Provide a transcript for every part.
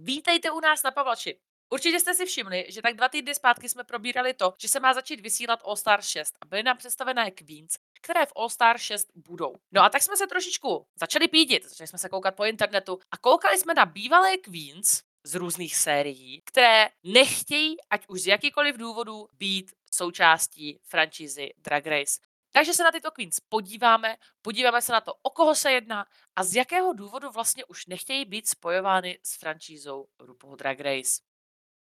Vítejte u nás na Pavlači. Určitě jste si všimli, že tak dva týdny zpátky jsme probírali to, že se má začít vysílat All Star 6 a byly nám představené Queens, které v All Star 6 budou. No a tak jsme se trošičku začali pídit, začali jsme se koukat po internetu a koukali jsme na bývalé Queens z různých sérií, které nechtějí, ať už z jakýkoliv důvodu, být součástí franšízy Drag Race. Takže se na tyto queens podíváme, podíváme se na to, o koho se jedná a z jakého důvodu vlastně už nechtějí být spojovány s franšízou RuPaul Drag Race.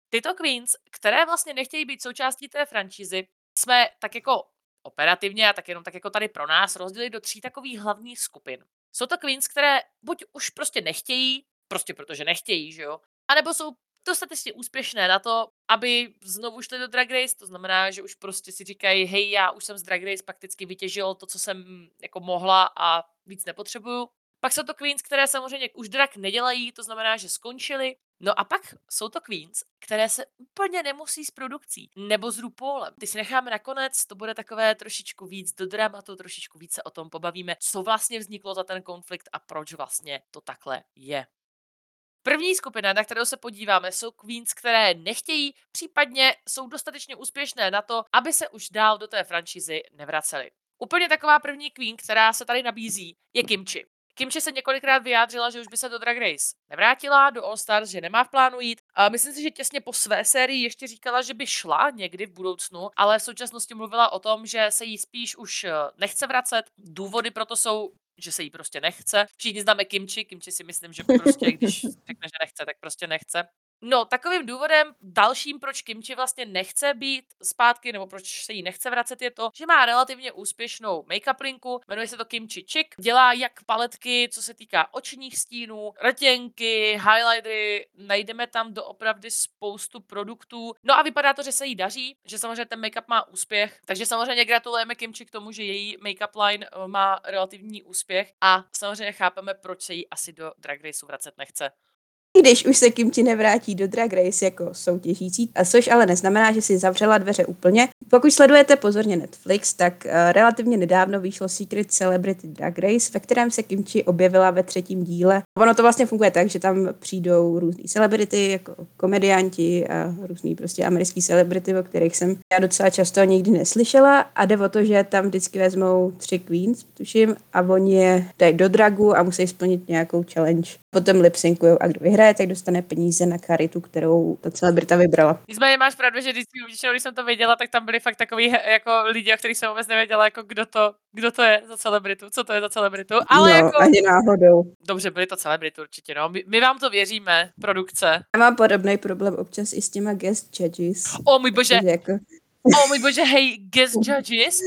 Tyto queens, které vlastně nechtějí být součástí té franšízy, jsme tak jako operativně a tak jenom tak jako tady pro nás rozdělili do tří takových hlavních skupin. Jsou to queens, které buď už prostě nechtějí, prostě protože nechtějí, že jo, anebo jsou dostatečně úspěšné na to, aby znovu šli do Drag Race, to znamená, že už prostě si říkají, hej, já už jsem z Drag Race prakticky vytěžil to, co jsem jako mohla a víc nepotřebuju. Pak jsou to queens, které samozřejmě už drag nedělají, to znamená, že skončili. No a pak jsou to queens, které se úplně nemusí s produkcí nebo s RuPaulem. Ty si necháme nakonec, to bude takové trošičku víc do dramatu, trošičku více o tom pobavíme, co vlastně vzniklo za ten konflikt a proč vlastně to takhle je. První skupina, na kterou se podíváme, jsou queens, které nechtějí, případně jsou dostatečně úspěšné na to, aby se už dál do té franšízy nevraceli. Úplně taková první queen, která se tady nabízí, je Kimchi. Kimchi se několikrát vyjádřila, že už by se do Drag Race nevrátila, do All Stars, že nemá v plánu jít. A myslím si, že těsně po své sérii ještě říkala, že by šla někdy v budoucnu, ale v současnosti mluvila o tom, že se jí spíš už eh, nechce vracet. Důvody pro to jsou že se jí prostě nechce. Všichni známe Kimchi, Kimchi si myslím, že prostě, když řekne, že nechce, tak prostě nechce. No, takovým důvodem dalším, proč Kimchi vlastně nechce být zpátky, nebo proč se jí nechce vracet, je to, že má relativně úspěšnou make-up linku, jmenuje se to Kimchi Chick, dělá jak paletky, co se týká očních stínů, rtěnky, highlightery, najdeme tam doopravdy spoustu produktů. No a vypadá to, že se jí daří, že samozřejmě ten make-up má úspěch, takže samozřejmě gratulujeme Kimchi k tomu, že její make-up line eh, má relativní úspěch. A samozřejmě chápeme, proč se jí asi do Drag Raceu vracet nechce když už se Kimchi nevrátí do Drag Race jako soutěžící, a což ale neznamená, že si zavřela dveře úplně. Pokud sledujete pozorně Netflix, tak uh, relativně nedávno vyšlo Secret Celebrity Drag Race, ve kterém se Kimchi objevila ve třetím díle. Ono to vlastně funguje tak, že tam přijdou různý celebrity, jako komedianti a různý prostě americký celebrity, o kterých jsem já docela často nikdy neslyšela a jde o to, že tam vždycky vezmou tři queens, tuším, a oni je dají do dragu a musí splnit nějakou challenge. Potom lipsynkujou a kdo vyhraje, vyhraje, tak dostane peníze na charitu, kterou ta celebrita vybrala. Nicméně máš pravdu, že vždycky, když jsem to viděla, tak tam byli fakt takový jako lidi, o kterých jsem vůbec nevěděla, jako kdo to, kdo to je za celebritu, co to je za celebritu. Ale no, jako... ani náhodou. Dobře, byli to celebritu určitě, no. My, my, vám to věříme, produkce. Já mám podobný problém občas i s těma guest judges. O můj bože. Jako... O můj bože, hej, guest judges,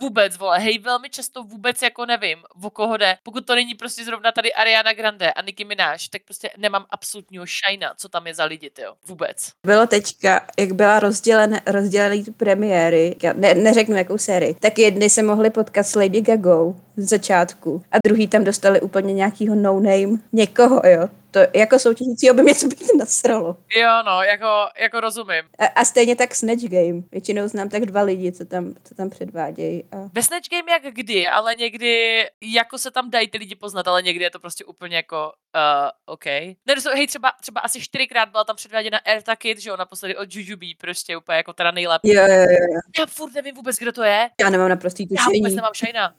vůbec, vole, hej, velmi často vůbec jako nevím, o koho jde. Pokud to není prostě zrovna tady Ariana Grande a Nicki Minaj, tak prostě nemám absolutního šajna, co tam je za lidi, jo, vůbec. Bylo teďka, jak byla rozdělen, rozdělený premiéry, ne, neřeknu jakou sérii, tak jedny se mohly potkat s Lady Gagou z začátku a druhý tam dostali úplně nějakýho no-name někoho, jo to jako soutěžícího by mě to být nasralo. Jo, no, jako, jako rozumím. A, a stejně tak Snatch Game. Většinou znám tak dva lidi, co tam, co tam předvádějí. A... Ve Snatch Game jak kdy, ale někdy jako se tam dají ty lidi poznat, ale někdy je to prostě úplně jako uh, OK. Ne, hej, třeba, třeba asi čtyřikrát byla tam předváděna Erta Kid, že jo, naposledy od Jujubee, prostě úplně jako teda nejlepší. Jo, jo, jo. Já furt nevím vůbec, kdo to je. Já nemám naprostý tušení. Já vůbec nemám šajna.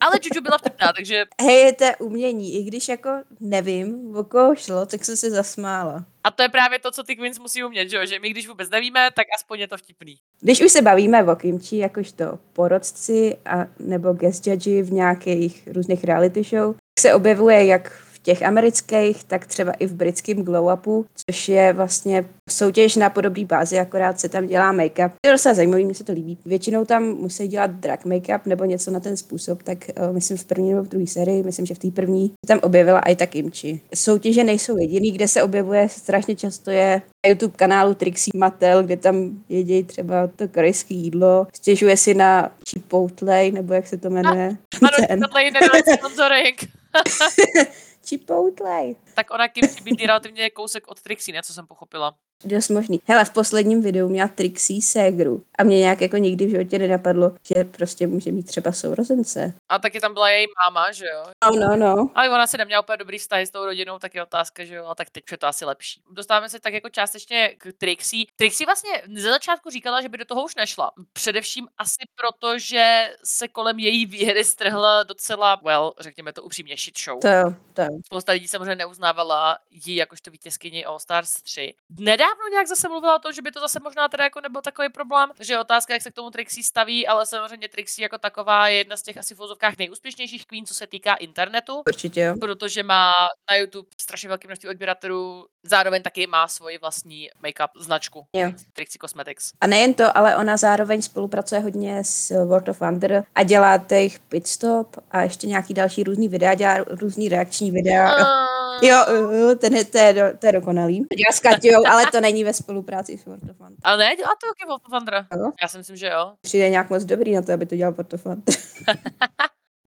Ale Juju byla vtipná, takže... Hej, je to umění. I když jako nevím, o koho šlo, tak jsem se zasmála. A to je právě to, co ty Queens musí umět, že, že my když vůbec nevíme, tak aspoň je to vtipný. Když už se bavíme o kimči, jakožto porodci a nebo guest judge v nějakých různých reality show, se objevuje jak těch amerických, tak třeba i v britském Glow Upu, což je vlastně soutěž na podobné bázi, akorát se tam dělá make-up. To je docela zajímavý, mi se to líbí. Většinou tam musí dělat drag make-up nebo něco na ten způsob, tak uh, myslím v první nebo v druhé sérii, myslím, že v té první se tam objevila i ta kimchi. Soutěže nejsou jediný, kde se objevuje strašně často je na YouTube kanálu Trixie Mattel, kde tam jedí třeba to korejské jídlo, stěžuje si na Chipotle, nebo jak se to jmenuje. Ano, Chipotle je sponsoring. Chipotle. Tak ona kimchi být relativně kousek od Trixie, ne, co jsem pochopila. Dost možný. Hele, v posledním videu měla Trixie ségru a mě nějak jako nikdy v životě nenapadlo, že prostě může mít třeba sourozence. A taky tam byla její máma, že jo? No, no, no. Ale ona si neměla úplně dobrý vztah s tou rodinou, tak je otázka, že jo, a tak teď je to asi lepší. Dostáváme se tak jako částečně k Trixie. Trixie vlastně ze začátku říkala, že by do toho už nešla. Především asi proto, že se kolem její výhry strhla docela, well, řekněme to upřímně, shit show. To to. Spousta lidí samozřejmě neuznávala ji jakožto vítězkyni All Stars 3. Nedávno nějak zase mluvila o tom, že by to zase možná teda jako nebyl takový problém, takže je otázka, jak se k tomu Trixie staví, ale samozřejmě Trixie jako taková je jedna z těch asi v vozovkách nejúspěšnějších queen, co se týká internetu Určitě jo. protože má na YouTube strašně velké množství odběratelů, zároveň taky má svoji vlastní make-up značku Jo. Trixie Cosmetics. A nejen to, ale ona zároveň spolupracuje hodně s World of Wonder a dělá těch pitstop a ještě nějaký další různý videa, dělá různý reakční videa. Uh, Jo, jo, ten je, to, je do, to je dokonalý. Dělá s Kaťou, ale to není ve spolupráci s World of Wonder. ale ne, dělá to taky Wolf of Wonder. Jo. Já si myslím, že jo. Přijde nějak moc dobrý na to, aby to dělal World of.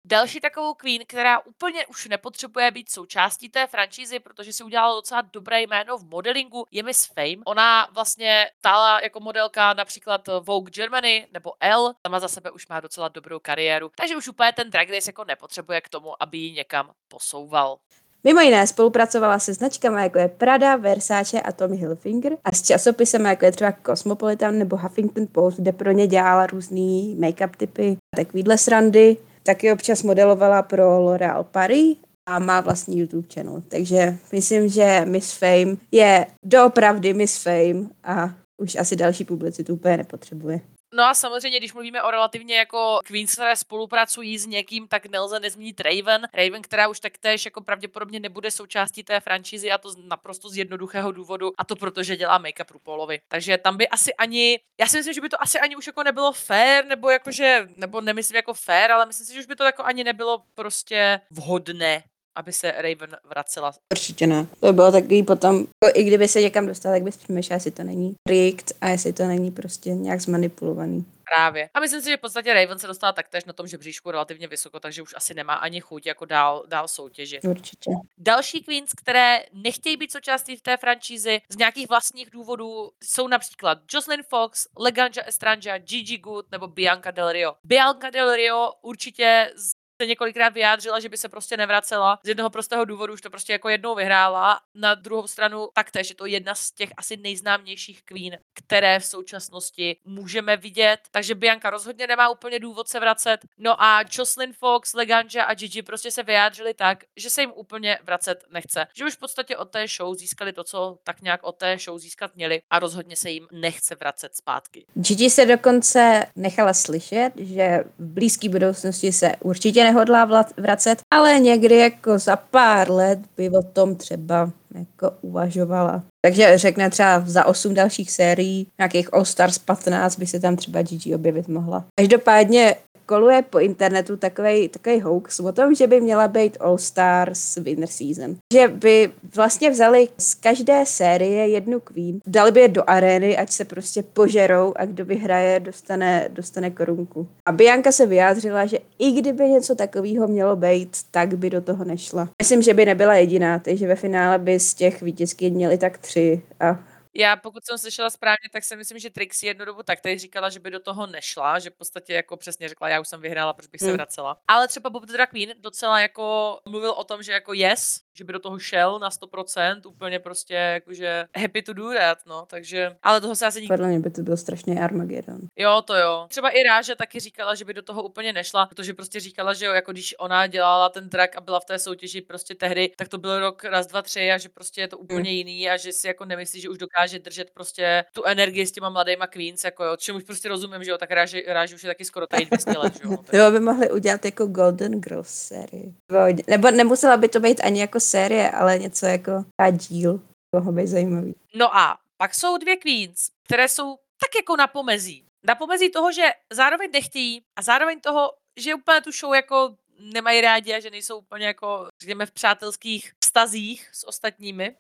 Další takovou queen, která úplně už nepotřebuje být součástí té franšízy, protože si udělala docela dobré jméno v modelingu, je Miss Fame. Ona vlastně stála jako modelka například Vogue Germany nebo Elle, sama za sebe už má docela dobrou kariéru, takže už úplně ten Drag Race jako nepotřebuje k tomu, aby ji někam posouval. Mimo jiné spolupracovala se značkami jako je Prada, Versace a Tommy Hilfiger a s časopisem jako je třeba Cosmopolitan nebo Huffington Post, kde pro ně dělala různý make-up typy, takovýhle srandy. Taky občas modelovala pro L'Oréal Paris a má vlastní YouTube channel. Takže myslím, že Miss Fame je doopravdy Miss Fame a už asi další publicitu úplně nepotřebuje. No a samozřejmě, když mluvíme o relativně jako queens, které spolupracují s někým, tak nelze nezmínit Raven. Raven, která už taktéž jako pravděpodobně nebude součástí té franšízy a to naprosto z jednoduchého důvodu a to proto, že dělá make-up RuPaulovi. Takže tam by asi ani, já si myslím, že by to asi ani už jako nebylo fair, nebo jakože, nebo nemyslím jako fair, ale myslím si, že už by to jako ani nebylo prostě vhodné aby se Raven vracela. Určitě ne. To by bylo takový potom, jako i kdyby se někam dostal, tak bys přemýšlel, jestli to není rigged a jestli to není prostě nějak zmanipulovaný. Právě. A myslím si, že v podstatě Raven se dostala taktéž na tom žebříčku relativně vysoko, takže už asi nemá ani chuť jako dál, dál soutěžit. Určitě. Další queens, které nechtějí být součástí v té franšízi z nějakých vlastních důvodů, jsou například Jocelyn Fox, Leganja Estranja, Gigi Good nebo Bianca Del Rio. Bianca Del Rio určitě z se několikrát vyjádřila, že by se prostě nevracela. Z jednoho prostého důvodu už to prostě jako jednou vyhrála. Na druhou stranu taktéž je to jedna z těch asi nejznámějších queen, které v současnosti můžeme vidět. Takže Bianca rozhodně nemá úplně důvod se vracet. No a Jocelyn Fox, Leganja a Gigi prostě se vyjádřili tak, že se jim úplně vracet nechce. Že už v podstatě od té show získali to, co tak nějak od té show získat měli a rozhodně se jim nechce vracet zpátky. Gigi se dokonce nechala slyšet, že v blízké budoucnosti se určitě nehodlá vracet, ale někdy jako za pár let by o tom třeba jako uvažovala. Takže řekne třeba za 8 dalších sérií, nějakých All Stars 15 by se tam třeba Gigi objevit mohla. Každopádně koluje po internetu takový takový hoax o tom, že by měla být All Stars Winner Season. Že by vlastně vzali z každé série jednu queen, dali by je do arény, ať se prostě požerou a kdo vyhraje, dostane, dostane korunku. A Bianca se vyjádřila, že i kdyby něco takového mělo být, tak by do toho nešla. Myslím, že by nebyla jediná, takže ve finále by z těch vítězky měli tak tři a Já pokud jsem slyšela správně, tak si myslím, že Trixie jednu dobu tak tady říkala, že by do toho nešla, že v podstatě jako přesně řekla, já už jsem vyhrála, proč bych se Hmm. vracela. Ale třeba Bob the Drag Queen docela jako mluvil o tom, že jako yes, že by do toho šel na 100%, úplně prostě jakože happy to do that, no, takže, ale toho se asi nikdo podle mě by to byl strašný Armageddon. Jo, to jo. Třeba i Ráža taky říkala, že by do toho úplně nešla, protože prostě říkala, že jo, jako když ona dělala ten track a byla v té soutěži prostě tehdy, tak to byl rok raz, dva, tři a že prostě je to úplně jiný a že si jako nemyslí, že už dokáže držet prostě tu energii s těma mladýma queens, jako jo, čemuž prostě rozumím, že jo, tak Ráži, Ráži už je taky skoro tady 200 let, že jo. no, tak- Jo, by mohli udělat jako Golden Girls sérii. Nebo- Nebo nemusela by to být ani jako série, ale něco jako a díl. Mohlo být zajímavý. No a pak jsou dvě queens, které jsou tak jako na pomezí. Na pomezí toho, že zároveň nechtějí a zároveň toho, že úplně tu show jako nemají rádi a že nejsou úplně jako, řekněme, v přátelských vztazích s ostatními.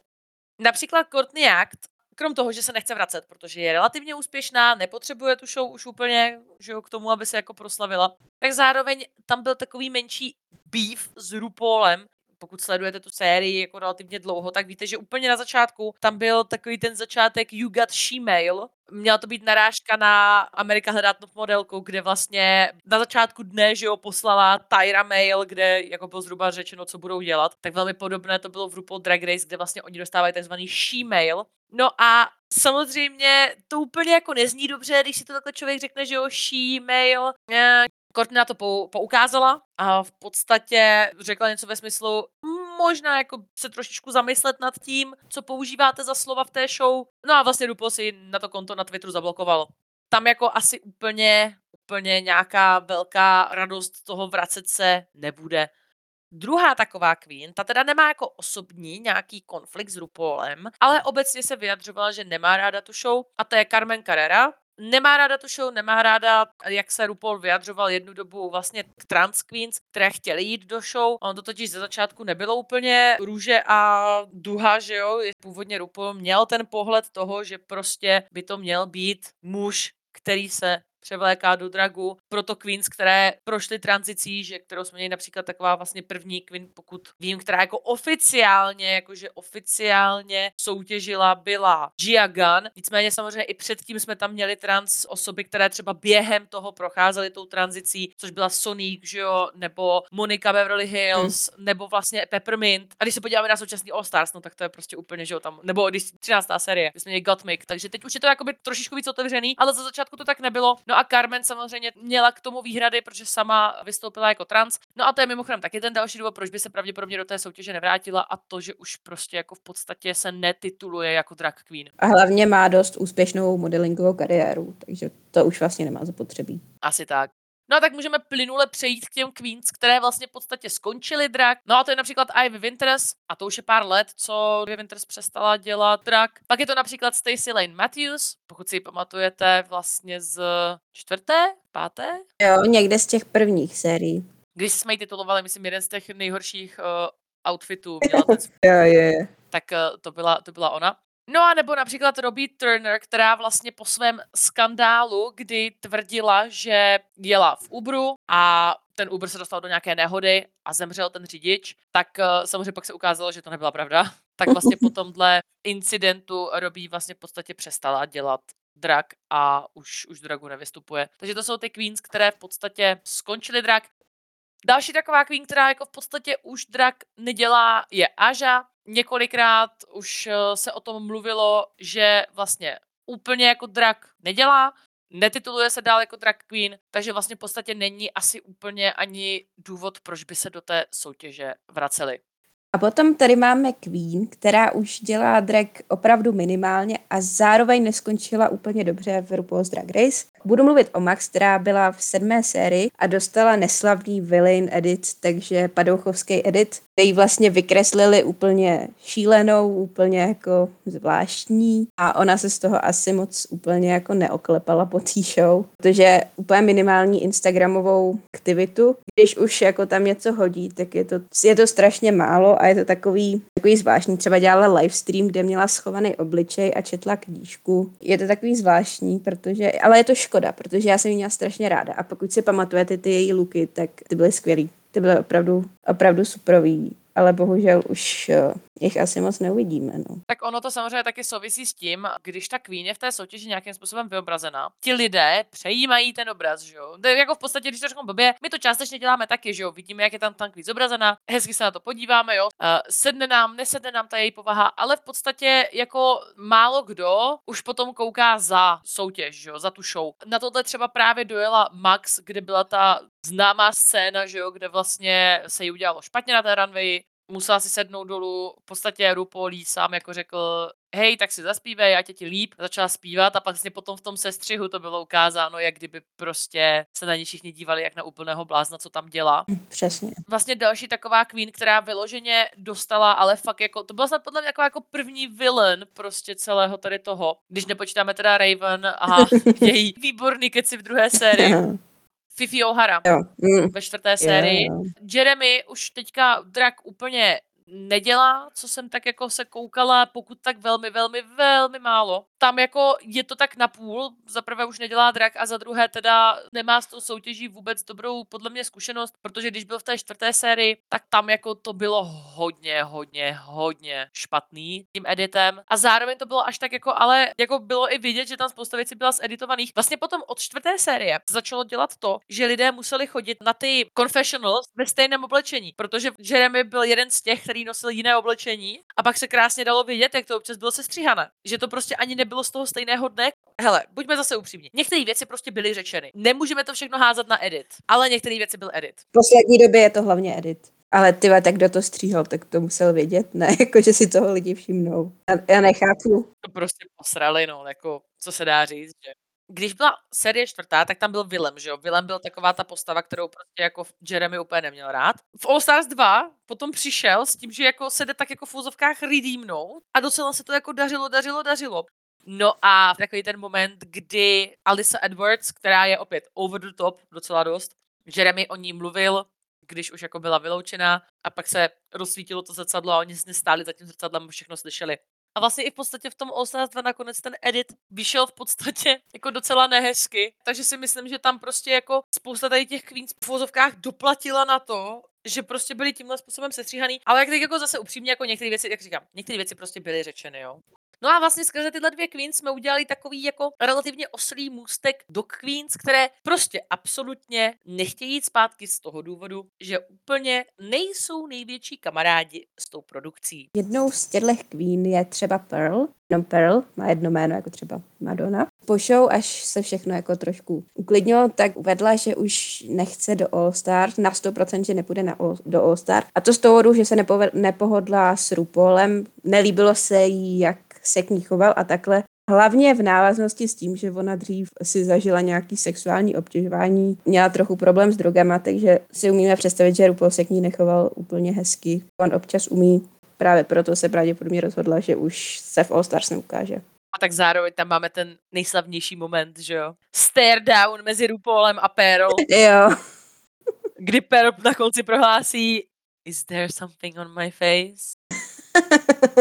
Například Courtney Act, krom toho, že se nechce vracet, protože je relativně úspěšná, nepotřebuje tu show už úplně že jo, k tomu, aby se jako proslavila, tak zároveň tam byl takový menší beef s RuPaulem, pokud sledujete tu sérii jako relativně dlouho, tak víte, že úplně na začátku tam byl takový ten začátek You Got She-Mail, Měla to být narážka na Amerika hledá top modelku, kde vlastně na začátku dne, že jo, poslala Tyra mail, kde jako bylo zhruba řečeno, co budou dělat. Tak velmi podobné to bylo v RuPaul Drag Race, kde vlastně oni dostávají takzvaný she-mail. No a samozřejmě to úplně jako nezní dobře, když si to takhle člověk řekne, že jo, she-mail. Courtney na to poukázala a v podstatě řekla něco ve smyslu, možná jako se trošičku zamyslet nad tím, co používáte za slova v té show. No a vlastně RuPaul si na to konto na Twitteru zablokoval. Tam jako asi úplně, úplně nějaká velká radost toho vracet se nebude. Druhá taková queen, ta teda nemá jako osobní nějaký konflikt s RuPaulem, ale obecně se vyjadřovala, že nemá ráda tu show a to je Carmen Carrera, nemá ráda tu show, nemá ráda, jak se RuPaul vyjadřoval jednu dobu vlastně k trans queens, které chtěly jít do show. On to totiž ze začátku nebylo úplně růže a duha, že jo. Původně RuPaul měl ten pohled toho, že prostě by to měl být muž, který se převléká do dragu. Proto Queens, které prošly tranzicí, že kterou jsme měli například taková vlastně první Queen, pokud vím, která jako oficiálně, jakože oficiálně soutěžila, byla Gia Gunn. Nicméně samozřejmě i předtím jsme tam měli trans osoby, které třeba během toho procházely tou tranzicí, což byla Sonic, že jo, nebo Monika Beverly Hills, hmm. nebo vlastně Peppermint. A když se podíváme na současný All Stars, no tak to je prostě úplně, že jo, tam, nebo když 13. série, jsme měli Gottmik, takže teď už je to jakoby trošičku víc otevřený, ale za začátku to tak nebylo. No a Carmen samozřejmě měla k tomu výhrady, protože sama vystoupila jako trans. No a to je mimochodem taky ten další důvod, proč by se pravděpodobně do té soutěže nevrátila a to, že už prostě jako v podstatě se netituluje jako drag queen. A hlavně má dost úspěšnou modelingovou kariéru, takže to už vlastně nemá zapotřebí. Asi tak. No a tak můžeme plynule přejít k těm Queens, které vlastně v podstatě skončily drag. No a to je například Ivy Winters, a to už je pár let, co Ivy Winters přestala dělat drag. Pak je to například Stacey Lane Matthews, pokud si ji pamatujete vlastně z čtvrté, páté? Jo, někde z těch prvních sérií. Když jsme ji titulovali, myslím, jeden z těch nejhorších uh, outfitů. Měla ten... jo, jo. Tak uh, to, byla, to byla ona. No a nebo například Robbie Turner, která vlastně po svém skandálu, kdy tvrdila, že jela v Uberu a ten Uber se dostal do nějaké nehody a zemřel ten řidič, tak uh, samozřejmě pak se ukázalo, že to nebyla pravda. Tak vlastně po tomhle incidentu Robbie vlastně v podstatě přestala dělat drag a už, už dragu nevystupuje. Takže to jsou ty queens, které v podstatě skončily drag. Další taková queen, která jako v podstatě už drag nedělá, je Aja, Několikrát už eh, se o tom mluvilo, že vlastně úplně jako drak nedělá, netituluje se dál jako drag queen, takže vlastně v podstatě není asi úplně ani důvod, proč by se do té soutěže vraceli. A potom tady máme Queen, která už dělá drag opravdu minimálně a zároveň neskončila úplně dobře v RuPaul's Drag Race. Budu mluvit o Max, která byla v sedmé sérii a dostala neslavný villain edit, takže padouchovský edit, který vlastně vykreslili úplně šílenou, úplně jako zvláštní a ona se z toho asi moc úplně jako neoklepala po té show, protože úplně minimální Instagramovou aktivitu, když už jako tam něco hodí, tak je to, je to strašně málo a je to takový, takový zvláštní. Třeba dělala livestream, kde měla schovaný obličej a četla knížku. Je to takový zvláštní, protože, ale je to škoda, protože já jsem ji měla strašně ráda a pokud si pamatujete ty její luky, tak ty byly skvělý. Ty byly opravdu, opravdu superový ale bohužel už eh, jich asi moc neuvidíme. No. Tak ono to samozřejmě taky souvisí s tím, když ta je v té soutěži nějakým způsobem vyobrazená. Ti lidé přejímají ten obraz, že jo. To je jako v podstatě, když to řeknu blbě, my to částečně děláme taky, že jo. Vidíme, jak je tam Queen zobrazená, hezky se na to podíváme, jo. Uh, sedne nám, nesedne nám ta její povaha, ale v podstatě jako málo kdo už potom kouká za soutěž, že jo, za tu show. Na tohle třeba právě dojela Max, kde byla ta známá scéna, že jo, kde vlastně se jí udělalo špatně na té runway, musela si sednout dolů, v podstatě RuPaul jí sám jako řekl, hej, tak si zaspívej, já tě ti líp, začala zpívat a pak vlastně potom v tom sestřihu to bylo ukázáno, jak kdyby prostě se na ní všichni dívali jak na úplného blázna, co tam dělá. Hm, přesně. Vlastně další taková queen, která vyloženě dostala, ale fakt jako, to byla snad podle mě taková jako první villain prostě celého tady toho, když nepočítáme teda Raven a její výborný keci v druhé sérii. Fifi O'Hara jo. Mm. ve čtvrté sérii. Jo, jo. Jeremy už teďka drak úplně nedělá, co jsem tak jako se koukala, pokud tak velmi, velmi, velmi málo. Tam jako je to tak napůl, za prvé už nedělá drak a za druhé teda nemá s tou soutěží vůbec dobrou podle mě zkušenost, protože když byl v té čtvrté sérii, tak tam jako to bylo hodně, hodně, hodně špatný tím editem a zároveň to bylo až tak jako, ale jako bylo i vidět, že tam spousta věcí byla zeditovaných. Vlastně potom od čtvrté série začalo dělat to, že lidé museli chodit na ty confessionals ve stejném oblečení, protože Jeremy byl jeden z těch, který nosil jiné oblečení a pak se krásně dalo vidět, jak to občas bylo sestříhané. Že to prostě ani nebylo z toho stejného dne. Hele, buďme zase upřímní. Některé věci prostě byly řečeny. Nemůžeme to všechno házet na edit, ale některé věci byl edit. V poslední době je to hlavně edit. Ale ty tak kdo to stříhal, tak to musel vědět, ne? Jako, že si toho lidi všimnou. Já, já nechápu. To prostě posrali, no, jako, co se dá říct, že když byla série čtvrtá, tak tam byl Willem, že jo? Willem byl taková ta postava, kterou prostě jako Jeremy úplně neměl rád. V All Stars 2 potom přišel s tím, že jako se jde tak jako v úzovkách redeemnout a docela se to jako dařilo, dařilo, dařilo. No a takový ten moment, kdy Alisa Edwards, která je opět over the top docela dost, Jeremy o ní mluvil, když už jako byla vyloučená a pak se rozsvítilo to zrcadlo a oni stáli za tím zrcadlem a všechno slyšeli. A vlastně i v podstatě v tom All Stars 2 nakonec ten edit vyšel v podstatě jako docela nehezky. Takže si myslím, že tam prostě jako spousta tady těch queens v vozovkách doplatila na to, že prostě byli tímhle způsobem sestříhaný. Ale jak tak jako zase upřímně, jako některé věci, jak říkám, některé věci prostě byly řečeny, jo. No a vlastně skrze tyhle dvě Queens jsme udělali takový jako relativně oslý můstek do Queens, které prostě absolutně nechtějí jít zpátky z toho důvodu, že úplně nejsou největší kamarádi s tou produkcí. Jednou z těchto Queen je třeba Pearl, No Pearl, má jedno jméno jako třeba Madonna. Po show, až se všechno jako trošku uklidnilo, tak uvedla, že už nechce do All Star, na 100%, že nepůjde na all, do All Star. A to z toho, že se nepohodla s RuPaulem, nelíbilo se jí, jak se k ní choval a takhle. Hlavně v návaznosti s tím, že ona dřív si zažila nějaký sexuální obtěžování, měla trochu problém s drogama, takže si umíme představit, že RuPaul se k ní nechoval úplně hezky. On občas umí, právě proto se pravděpodobně rozhodla, že už se v All Stars neukáže. A tak zároveň tam máme ten nejslavnější moment, že jo? Stare down mezi RuPaulem a Pearl. jo. Kdy Pearl na konci prohlásí Is there something on my face?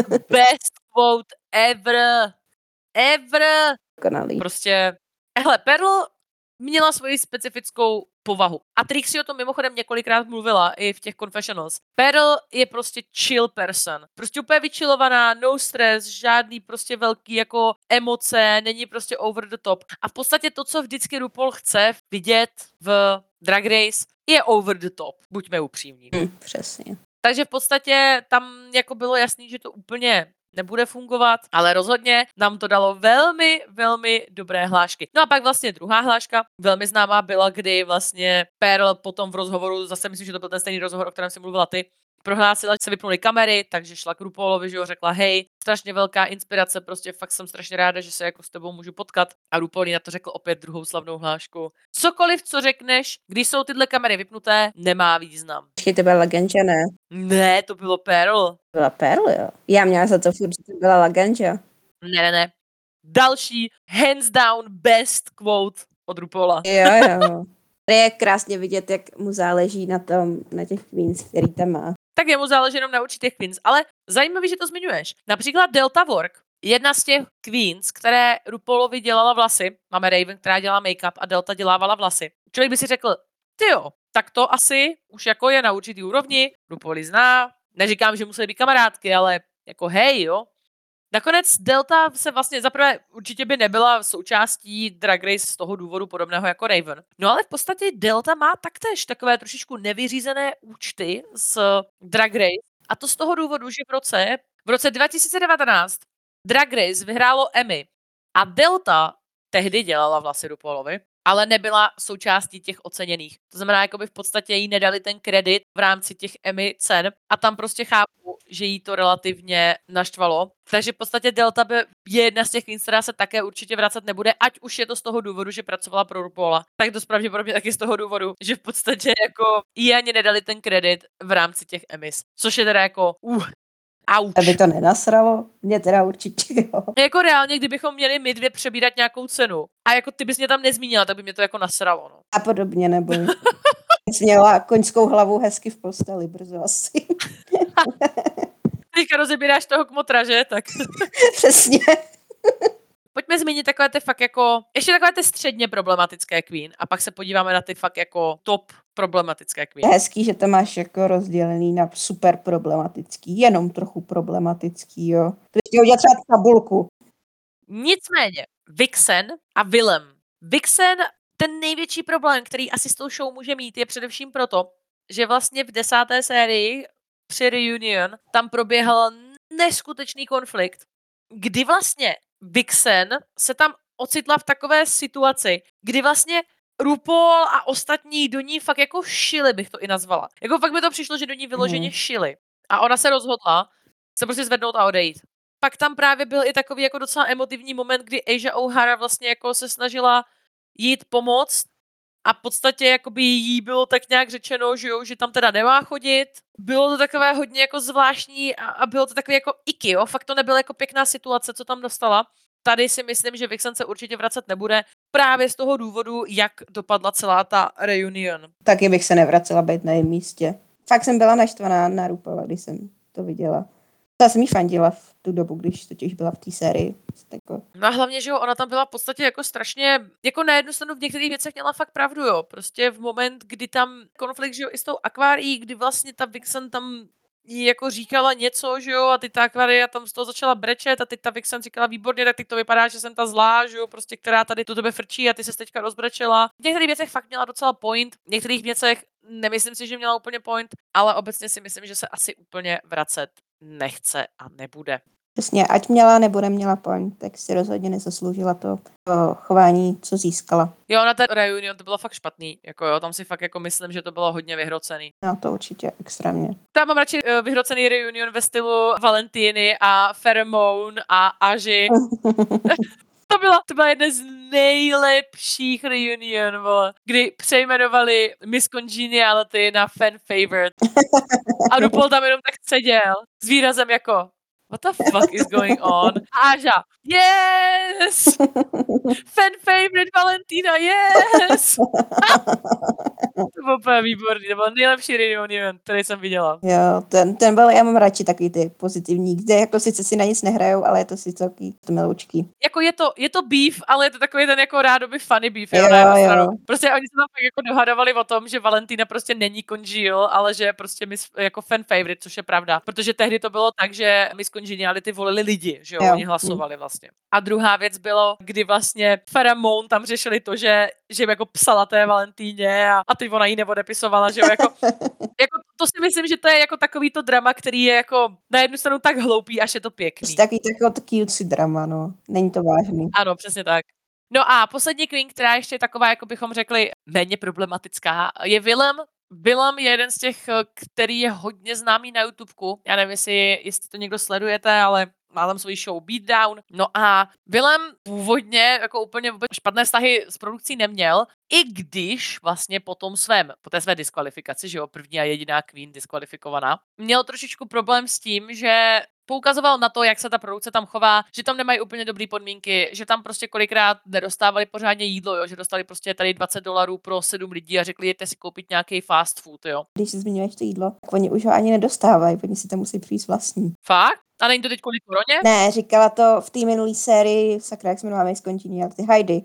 Best quote ever. Ever. Konalý. Prostě, hele, Perl měla svoji specifickou povahu. A Trixie o tom mimochodem několikrát mluvila i v těch confessionals. Pearl je prostě chill person. Prostě úplně vyčilovaná, no stress, žádný prostě velký jako emoce, není prostě over the top. A v podstatě to, co vždycky RuPaul chce vidět v Drag Race, je over the top. Buďme upřímní. Mm, přesně. Takže v podstatě tam jako bylo jasný, že to úplně nebude fungovat, ale rozhodně nám to dalo velmi, velmi dobré hlášky. No a pak vlastně druhá hláška, velmi známá byla, kdy vlastně Pearl potom v rozhovoru, zase myslím, že to byl ten stejný rozhovor, o kterém si mluvila ty, prohlásila, že se vypnuly kamery, takže šla k Rupolovi, že ho řekla, hej, strašně velká inspirace, prostě fakt jsem strašně ráda, že se jako s tebou můžu potkat. A Rupol na to řekl opět druhou slavnou hlášku. Cokoliv, co řekneš, když jsou tyhle kamery vypnuté, nemá význam. Počkej, to byla Lagenja, ne? Ne, to bylo Pearl. Byla Pearl, jo. Já měla za to furt, že to byla Lagenja. Ne, ne, ne. Další hands down best quote od Rupola. Jo, jo. Je krásně vidět, jak mu záleží na tom, na těch queens, který tam má tak jemu záleží jenom na určitých queens. Ale zajímavý, že to zmiňuješ. Například Delta Work, jedna z těch queens, které Rupolovi dělala vlasy, máme Raven, která dělá make-up a Delta dělávala vlasy. Člověk by si řekl, ty jo, tak to asi už jako je na určitý úrovni, Rupoli zná, neříkám, že musí být kamarádky, ale jako hej, jo, Nakonec Delta se vlastně zaprvé určitě by nebyla součástí Drag Race z toho důvodu podobného jako Raven. No ale v podstatě Delta má taktéž takové trošičku nevyřízené účty s Drag Race. A to z toho důvodu, že v roce, v roce 2019 Drag Race vyhrálo Emmy a Delta tehdy dělala vlasy Polovi ale nebyla součástí těch oceněných. To znamená, jako by v podstatě jí nedali ten kredit v rámci těch Emmy cen a tam prostě chápu, že jí to relativně naštvalo. Takže v podstatě Delta by je jedna z těch která se také určitě vracet nebude, ať už je to z toho důvodu, že pracovala pro RuPaula, tak to pravděpodobně taky z toho důvodu, že v podstatě jako jí ani nedali ten kredit v rámci těch Emmys. Což je teda jako, uh, Auč. Aby to nenasralo? Mě teda určitě jo. Jako reálně, kdybychom měli my dvě přebírat nějakou cenu a jako ty bys mě tam nezmínila, tak by mě to jako nasralo. No. A podobně nebo. Jsi měla koňskou hlavu hezky v posteli brzo asi. Teďka rozebíráš toho kmotra, že? Tak Přesně. Pojďme zmínit takové ty fakt jako, ještě takové ty středně problematické Queen a pak se podíváme na ty fakt jako top problematické Je Queen. hezký, že to máš jako rozdělený na super problematický, jenom trochu problematický, jo. To ještě udělat třeba tabulku. Nicméně, Vixen a Willem. Vixen, ten největší problém, který asi s tou show může mít, je především proto, že vlastně v desáté sérii při Reunion tam proběhl neskutečný konflikt, kdy vlastně Vixen se tam ocitla v takové situaci, kdy vlastně RuPaul a ostatní do ní fakt jako šili, bych to i nazvala. Jako fakt mi to přišlo, že do ní vyloženě Mhm. šili. A ona se rozhodla se prostě zvednout a odejít. Pak tam právě byl i takový jako docela emotivní moment, kdy Asia O'Hara vlastně jako se snažila jít pomoct a v podstatě jakoby jí bylo tak nějak řečeno, že jo, že tam teda nemá chodit. Bylo to takové hodně jako zvláštní a, a bylo to takový jako iky, jo, fakt to nebyla jako pěkná situace, co tam dostala. Tady si myslím, že Vixen se určitě vracet nebude právě z toho důvodu, jak dopadla celá ta reunion. Taky bych se nevracela být na jejím místě. Fakt jsem byla naštvaná na Rupala, když jsem to viděla. Já jsem jí fandila v tu dobu, když totiž byla v té sérii. Jako, No a hlavně, že jo, ona tam byla v podstatě jako strašně, jako na jednu stranu v některých věcech měla fakt pravdu, jo. Prostě v moment, kdy tam konflikt, že jo, i s tou akvárií, kdy vlastně ta Vixen tam jí jako říkala něco, že jo, a ty ta akvária tam z toho začala brečet a teď ta Vixen říkala výborně, tak teď to vypadá, že jsem ta zlá, že jo, prostě, která tady do tebe frčí a ty se teďka rozbrečela. V některých věcech fakt měla docela point, v některých věcech nemyslím si, že měla úplně point, ale obecně si myslím, že se asi úplně vracet nechce a nebude. přesně, ať měla nebo neměla point, tak si rozhodně nezasloužila to chování, co získala. Jo, na ten reunion to bylo fakt špatný, jako jo, tam si fakt jako myslím, že to bylo hodně vyhrocený. No to určitě extrémně. Tam mám radši eh, vyhrocený reunion ve stylu Valentiny a Pheromone a Aži. To byla, to byla jedna z nejlepších reunion, vole, kdy přejmenovali Miss Congeniality na fan favorite. A RuPaul tam jenom tak seděl s výrazem jako What the fuck is going on? A Aža, yes! Fan favorite Valentina, yes! to bylo úplně výborný, to byl nejlepší reunion, který jsem viděla. Jo, ten, ten byl, já mám radši takový ty pozitivní, kde jako sice si na nic nehrajou, ale je to si celký to miloučký. jako je to, je to beef, ale je to takový ten jako rádoby funny beef, jo, Jo, jo. Prostě oni se tam fakt jako dohadovali o tom, že Valentína prostě není congeal, ale že je prostě mis, jako fan favorite, což je pravda. Protože tehdy to bylo tak, že Miss Congeniality volili lidi, že jo, Jo, oni hlasovali vlastně. A druhá věc bylo, kdy vlastně Pheromone tam řešili to, že, že jim jako psala té Valentíně a, a teď ona jí neodepisovala, že jo, jako, jako to si myslím, že to je jako takový to drama, který je jako na jednu stranu tak hloupý, až je to pěkný. Takový takový cutesy drama, no. Není to vážný. Ano, přesně tak. No a poslední Queen, která ještě je taková, jako bychom řekli, méně problematická, je Willem. Willem je jeden z těch, eh, který je hodně známý na YouTubeku. Já nevím, jestli, jestli to někdo sledujete, ale má tam svůj show Beatdown. No a Willem původně jako úplně vůbec špatné vztahy s produkcí neměl, i když vlastně po tom svém, po té své diskvalifikaci, že jo, první a jediná Queen diskvalifikovaná, měl trošičku problém s tím, že poukazoval na to, jak se ta produkce tam chová, že tam nemají úplně dobré podmínky, že tam prostě kolikrát nedostávali pořádně jídlo, jo, že dostali prostě tady 20 dolarů pro 7 lidí a řekli, jděte si koupit nějaký fast food, jo. Když si zmiňuješ to jídlo, tak oni už ho ani nedostávají, oni si tam musí přijít vlastní. Fakt? A není to teď kvůli koroně? Ne, říkala to v té minulé sérii, sakra, jak se jmenuje Miss Congeniality, Heidi.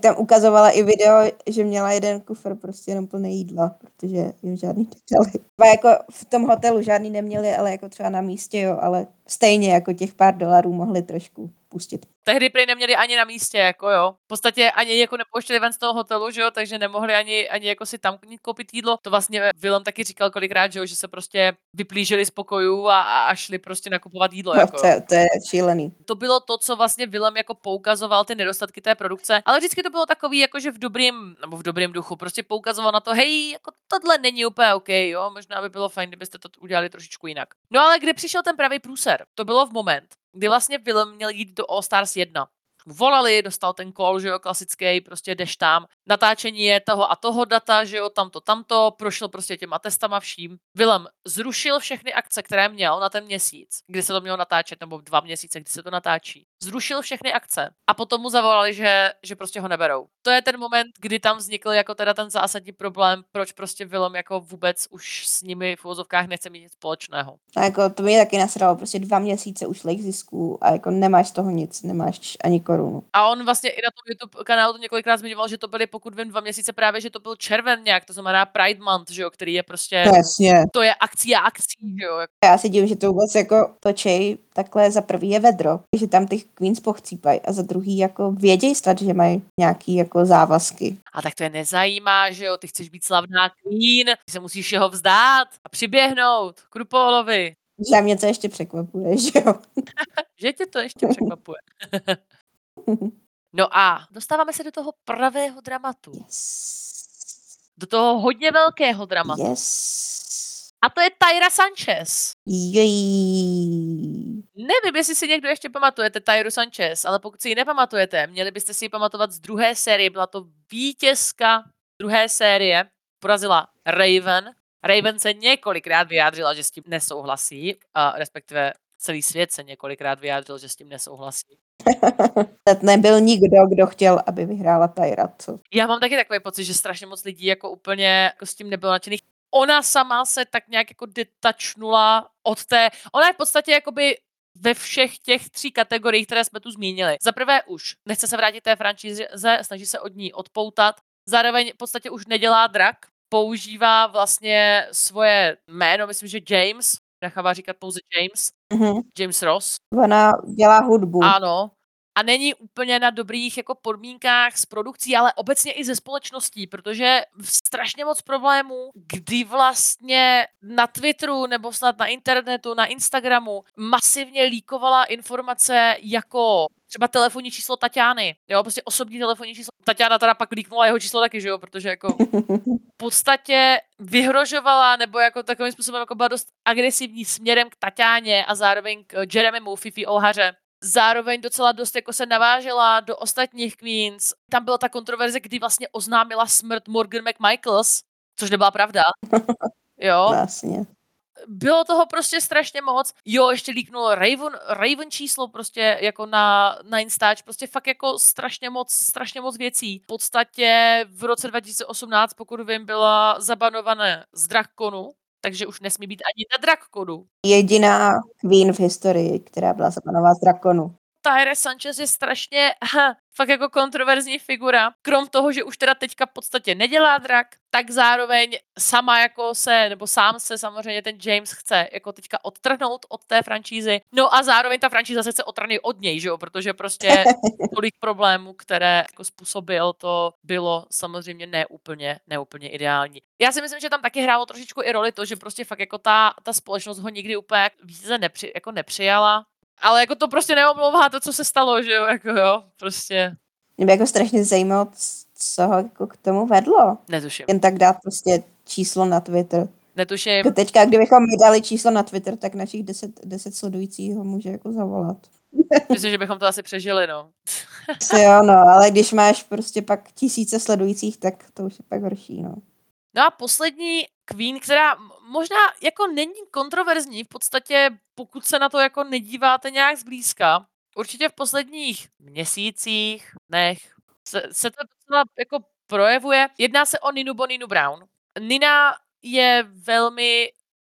Tam ukazovala i video, že měla jeden kufr prostě jenom plný jídla, protože jim žádný nedali. A jako v tom hotelu žádný neměli, ale jako třeba na místě, jo, ale stejně jako těch pár dolarů mohli trošku pustit. Tehdy prý neměli ani na místě, jako jo. V podstatě ani jako nepouštěli ven z toho hotelu, že jo, takže nemohli ani, ani jako si tam koupit jídlo. To vlastně Willem taky říkal kolikrát, že jo, že se prostě vyplížili z pokojů a, a, šli prostě nakupovat jídlo, No, jako to, to je šílený. to bylo to, co vlastně Willem jako poukazoval ty nedostatky té produkce, ale vždycky to bylo takový, jako že v dobrým, nebo v dobrém duchu, prostě poukazoval na to, hej, jako tohle není úplně OK, jo, možná by bylo fajn, kdybyste to udělali trošičku jinak. No ale kde přišel ten pravý průser? To bylo v moment, kdy vlastně Willem měl jít do All Stars 1. volali, dostal ten call, že jo, klasický, prostě jdeš tam, natáčení je toho a toho data, že jo, tamto, tamto, prošel prostě těma testama vším. Willem zrušil všechny akce, které měl na ten měsíc, kdy se to mělo natáčet, nebo dva měsíce, kdy se to natáčí. Zrušil všechny akce a potom mu zavolali, že, že prostě ho neberou. To je ten moment, kdy tam vznikl jako teda ten zásadní problém, proč prostě Willem jako vůbec už s nimi v uvozovkách nechce mít nic společného. A jako to mě taky nasralo, prostě dva měsíce ušlých zisků a jako nemáš toho nic, nemáš ani korunu. A on vlastně i na tom YouTube kanálu to několikrát zmiňoval, že to byly pokud vím dva měsíce právě, že to byl červen nějak, to znamená Pride Month, že jo, který je prostě, Jasně. to je akcí a akcí, že jo. Já si divím, že to vůbec jako točej takhle za prvý je vedro, že tam ty Queens pochcípají a za druhý jako vědějí snad, že mají nějaký jako závazky. A tak to je nezajímá, že jo, ty chceš být slavná Queen, ty se musíš jeho vzdát a přiběhnout k Rupolovi. Že mě to ještě překvapuje, že jo. Že tě to ještě překvapuje. No a dostáváme se do toho pravého dramatu. Yes. Do toho hodně velkého dramatu. Yes. A to je Tyra Sanchez. Jej. Nevím, jestli si někdo ještě pamatujete Tyru Sanchez, ale pokud si ji nepamatujete, měli byste si ji pamatovat z druhé série. Byla to vítězka druhé série. Porazila Raven. Raven se několikrát vyjádřila, že s tím nesouhlasí, a respektive celý svět se několikrát vyjádřil, že s tím nesouhlasí. To nebyl nikdo, kdo chtěl, aby vyhrála Tyra, co? Já mám taky takový pocit, že strašně moc lidí jako úplně jako s tím nebylo nadšených. Ona sama se tak nějak jako detačnula od té, ona je v podstatě jakoby ve všech těch tří kategoriích, které jsme tu zmínili. Za prvé už nechce se vrátit té franšíze, snaží se od ní odpoutat, zároveň v podstatě už nedělá drak, používá vlastně svoje jméno, myslím, že James, nechává říkat pouze James, Mhm. James Ross, Ona dělá hudbu. ano. A není úplně na dobrých jako podmínkách s produkcí, ale obecně i ze společností, protože strašně moc problémů, kdy vlastně na Twitteru nebo snad na internetu, na Instagramu masivně líkovala informace jako třeba telefonní číslo Tatiany, jo, prostě osobní telefonní číslo. Tatiana teda pak líknula jeho číslo taky, že jo, protože jako v podstatě vyhrožovala nebo jako takovým způsobem jako byla dost agresivní směrem k Tatáně a zároveň k Jeremymu, Fifi Olhaře. Zároveň docela dost jako se navážela do ostatních Queens. Tam byla ta kontroverze, kdy vlastně oznámila smrt Morgan McMichaels, což nebyla pravda. Jo, Vlastně. Bylo toho prostě strašně moc. Jo, ještě líknul Raven, Raven číslo prostě jako na, na Instač, prostě fakt jako strašně moc, strašně moc věcí. V podstatě v roce 2018, pokud vím, byla zabanované z Drakonu, takže už nesmí být ani na Drakonu. Jediná Queen v historii, která byla zapanovat z drakonu. Tyre Sanchez je strašně ha, fakt jako kontroverzní figura. Krom toho, že už teda teďka v podstatě nedělá drak, tak zároveň sama jako se, nebo sám se samozřejmě ten James chce jako teďka odtrhnout od té franšízy. No a zároveň ta franšíza se chce odtrhnout od něj, že jo, protože prostě tolik problémů, které jako způsobil, to bylo samozřejmě neúplně, neúplně ideální. Já si myslím, že tam taky hrálo trošičku i roli to, že prostě fakt jako ta, ta společnost ho nikdy úplně více nepři, jako nepřijala. Ale jako to prostě neomlouvá to, co se stalo, že jo, jako jo, prostě Mě by jako strašně zajímalo, co ho jako k tomu vedlo. netuším. Jen tak dát prostě číslo na Twitter. Netuším. Jako teďka, kdybychom mi dali číslo na Twitter, tak našich 10, 10 sledujících ho může jako zavolat. Myslím, že bychom to asi přežili, no. Jo, no, ale když máš prostě pak tisíce sledujících, tak to už je pak horší, no. No a poslední Queen, která možná jako není kontroverzní, v podstatě pokud se na to jako nedíváte nějak zblízka, určitě v posledních měsících, dnech, se, se to docela jako projevuje. Jedná se o Ninu Boninu Brown. Nina je velmi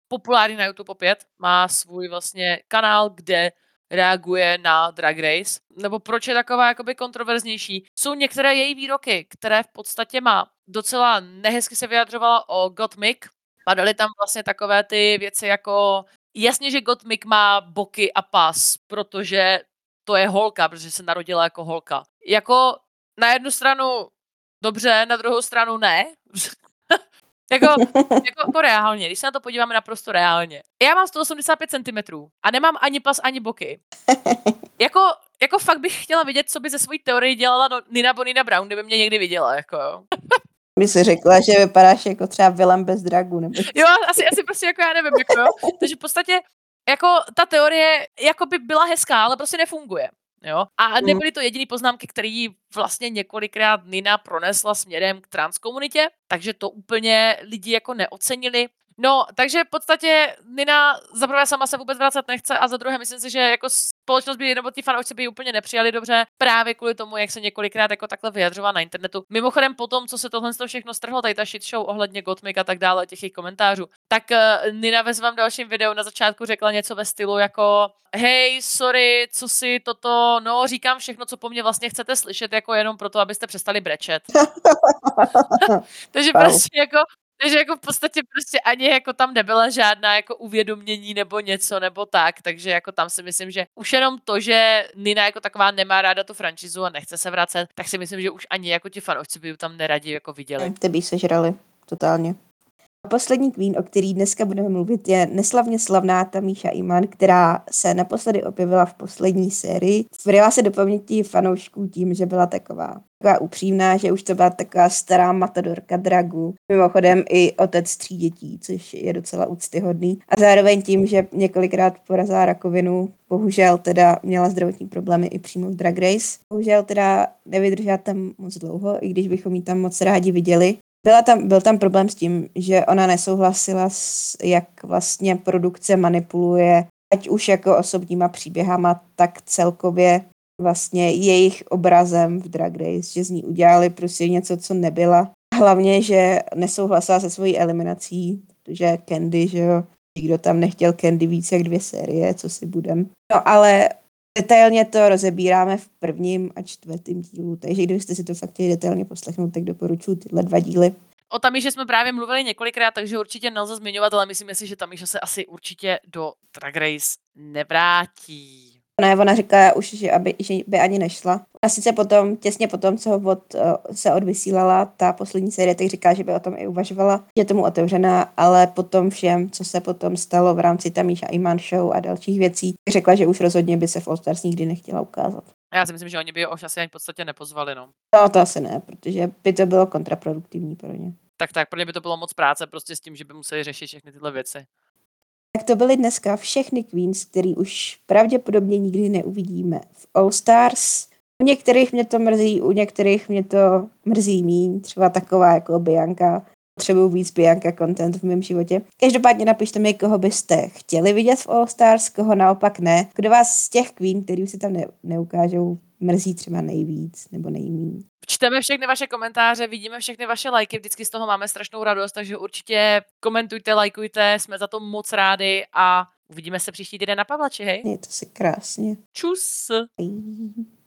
populární na YouTube opět, má svůj vlastně kanál, kde reaguje na Drag Race, nebo proč je taková jakoby kontroverznější. Jsou některé její výroky, které v podstatě má. Docela nehezky se vyjadřovala o Gottmik. Padaly tam vlastně takové ty věci jako jasně, že Gottmik má boky a pas, protože to je holka, protože se narodila jako holka. Jako na jednu stranu dobře, na druhou stranu ne. jako, jako, jako reálně, když se na to podíváme naprosto reálně. Já mám 185 cm a nemám ani pas, ani boky. Jako, jako fakt bych chtěla vidět, co by ze svojí teorie dělala no, Nina Bonina Brown, kdyby mě někdy viděla, jako By si řekla, že vypadáš jako třeba Willem bez dragu, nebo Jo, asi, asi prostě jako já nevím, jako jo. Takže v podstatě jako ta teorie jako by byla hezká, ale prostě nefunguje. Jo? A Mm. nebyly to jediný poznámky, které vlastně několikrát Nina pronesla směrem k trans komunitě, takže to úplně lidi jako neocenili. No, takže v podstatě Nina za prvé sama se vůbec vracet nechce a za druhé myslím si, že jako společnost by, nebo ty fanoušci by ji úplně nepřijali dobře právě kvůli tomu, jak se několikrát jako takhle vyjadřovala na internetu. Mimochodem potom, co se tohle všechno strhlo, tady ta shit show ohledně Gotmik a tak dále, těch jejich komentářů, tak uh, Nina ve svém dalším videu na začátku řekla něco ve stylu jako hej, sorry, co si toto, no říkám všechno, co po mně vlastně chcete slyšet, jako jenom proto, abyste přestali brečet. Takže Wow. prostě jako takže jako v podstatě prostě ani jako tam nebyla žádná jako uvědomění nebo něco nebo tak, takže jako tam si myslím, že už jenom to, že Nina jako taková nemá ráda tu franšizu a nechce se vracet, tak si myslím, že už ani jako ti fanoušci by ji tam neradi jako viděli. Ty by sežrali, totálně. A poslední queen, o který dneska budeme mluvit, je neslavně slavná Tamíša Iman, která se naposledy objevila v poslední sérii. Vryla se do paměti fanoušků tím, že byla taková, taková upřímná, že už to byla taková stará matadorka dragu. Mimochodem i otec tří dětí, což je docela úctyhodný. A zároveň tím, že několikrát porazila rakovinu, bohužel teda měla zdravotní problémy i přímo v Drag Race. Bohužel teda nevydržela tam moc dlouho, i když bychom ji tam moc rádi viděli. Byla tam, byl tam problém s tím, že ona nesouhlasila s, jak vlastně produkce manipuluje, ať už jako osobníma příběhama, tak celkově vlastně jejich obrazem v Drag Race, že z ní udělali prostě něco, co nebyla. Hlavně, že nesouhlasila se svojí eliminací, protože Candy, že jo, nikdo tam nechtěl Candy víc jak dvě série, co si budem. No ale detailně to rozebíráme v prvním a čtvrtém dílu, takže kdybyste si to fakt chtěli detailně poslechnout, tak doporučuji tyhle dva díly. O Tamíše jsme právě mluvili několikrát, takže určitě nelze zmiňovat, ale myslím si, že Tamíša se asi určitě do Drag Race nevrátí. Ne, ona říká už, že, aby, že by ani nešla. A sice potom, těsně potom, co od, eh, se odvysílala ta poslední série, tak říká, že by o tom i uvažovala, že je tomu otevřená, ale potom všem, co se potom stalo v rámci Tamíša Iman Show a dalších věcí, řekla, že už rozhodně by se v All Stars nikdy nechtěla ukázat. A já si myslím, že oni by ho už asi ani v podstatě nepozvali, no. No to asi ne, protože by to bylo kontraproduktivní pro ně. Tak tak, pro ně by to bylo moc práce prostě s tím, že by museli řešit všechny tyhle věci. Tak to byly dneska všechny Queens, který už pravděpodobně nikdy neuvidíme v All Stars. U některých mě to mrzí, u některých mě to mrzí míň, třeba taková jako Bianca. Potřebuju víc Bianca content v mém životě. Každopádně napište mi, koho byste chtěli vidět v All Stars, koho naopak ne. Kdo vás z těch Queen, který už si tam ne- neukážou, mrzí třeba nejvíc nebo nejmíň. Čteme všechny vaše komentáře, vidíme všechny vaše lajky, vždycky z toho máme strašnou radost, takže určitě komentujte, lajkujte, jsme za to moc rádi a uvidíme se příští týden na Pavlači, hej? Je to si krásně. Čus! Bye.